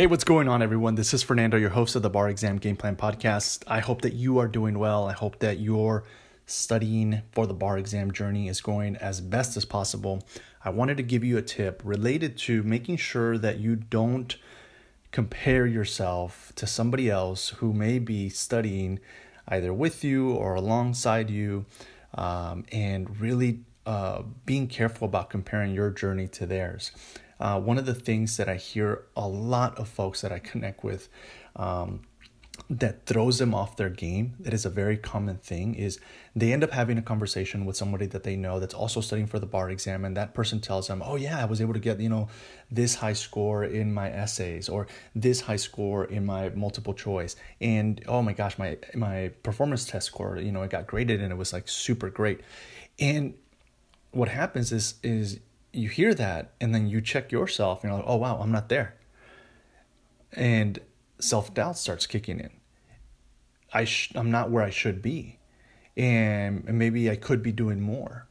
Hey, what's going on, everyone? This is Fernando, your host of the Bar Exam Game Plan Podcast. I hope that you are doing well. I hope that your studying for the bar exam journey is going as best as possible. I wanted to give you a tip related to making sure that you don't compare yourself to somebody else who may be studying either with you or alongside you, um, and really uh, being careful about comparing your journey to theirs. Uh, one of the things that I hear a lot of folks that I connect with um, that throws them off their game, that is a very common thing, is they end up having a conversation with somebody that they know that's also studying for the bar exam, and that person tells them, Oh, yeah, I was able to get, you know, this high score in my essays or this high score in my multiple choice. And oh my gosh, my my performance test score, you know, it got graded and it was like super great. And what happens is is you hear that and then you check yourself and you're like, oh wow, I'm not there. And self doubt starts kicking in. I sh- I'm not where I should be, and maybe I could be doing more.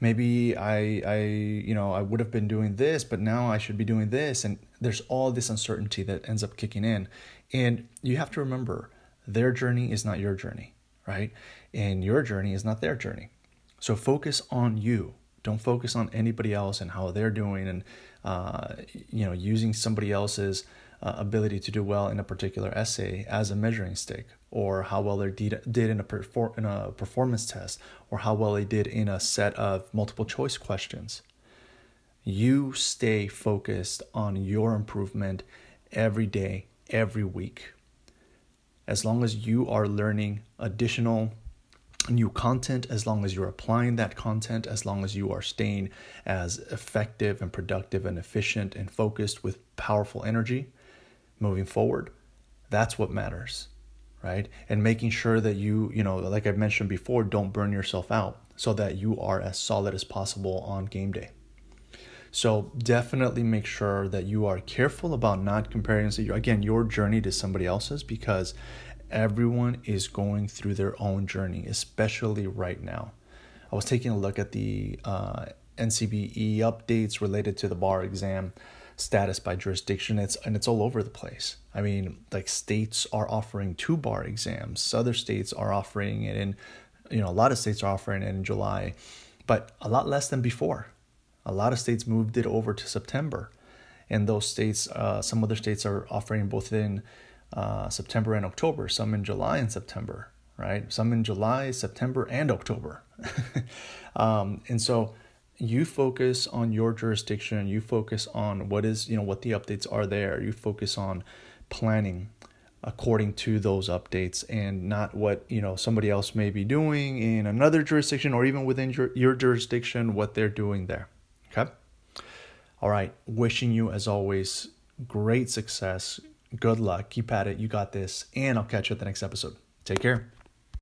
Maybe I I you know I would have been doing this, but now I should be doing this, and there's all this uncertainty that ends up kicking in, and you have to remember their journey is not your journey, right? And your journey is not their journey. So focus on you. Don't focus on anybody else and how they're doing and uh, you know using somebody else's uh, ability to do well in a particular essay as a measuring stick or how well they did, did in, a perfor- in a performance test or how well they did in a set of multiple choice questions. You stay focused on your improvement every day every week. As long as you are learning additional new content as long as you're applying that content, as long as you are staying as effective and productive and efficient and focused with powerful energy moving forward. That's what matters, right? And making sure that you, you know, like I mentioned before, don't burn yourself out so that you are as solid as possible on game day. So definitely make sure that you are careful about not comparing again your journey to somebody else's because everyone is going through their own journey, especially right now. I was taking a look at the uh, NCBE updates related to the bar exam status by jurisdiction. It's and it's all over the place. I mean, like states are offering two bar exams. Other states are offering it in, you know, a lot of states are offering it in July, but a lot less than before. A lot of states moved it over to September, and those states, uh, some other states are offering both in uh, September and October, some in July and September, right? Some in July, September, and October. um, and so you focus on your jurisdiction, you focus on what is, you know, what the updates are there, you focus on planning according to those updates and not what you know somebody else may be doing in another jurisdiction or even within your, your jurisdiction what they're doing there okay all right wishing you as always great success Good luck. Keep at it. You got this. And I'll catch you at the next episode. Take care.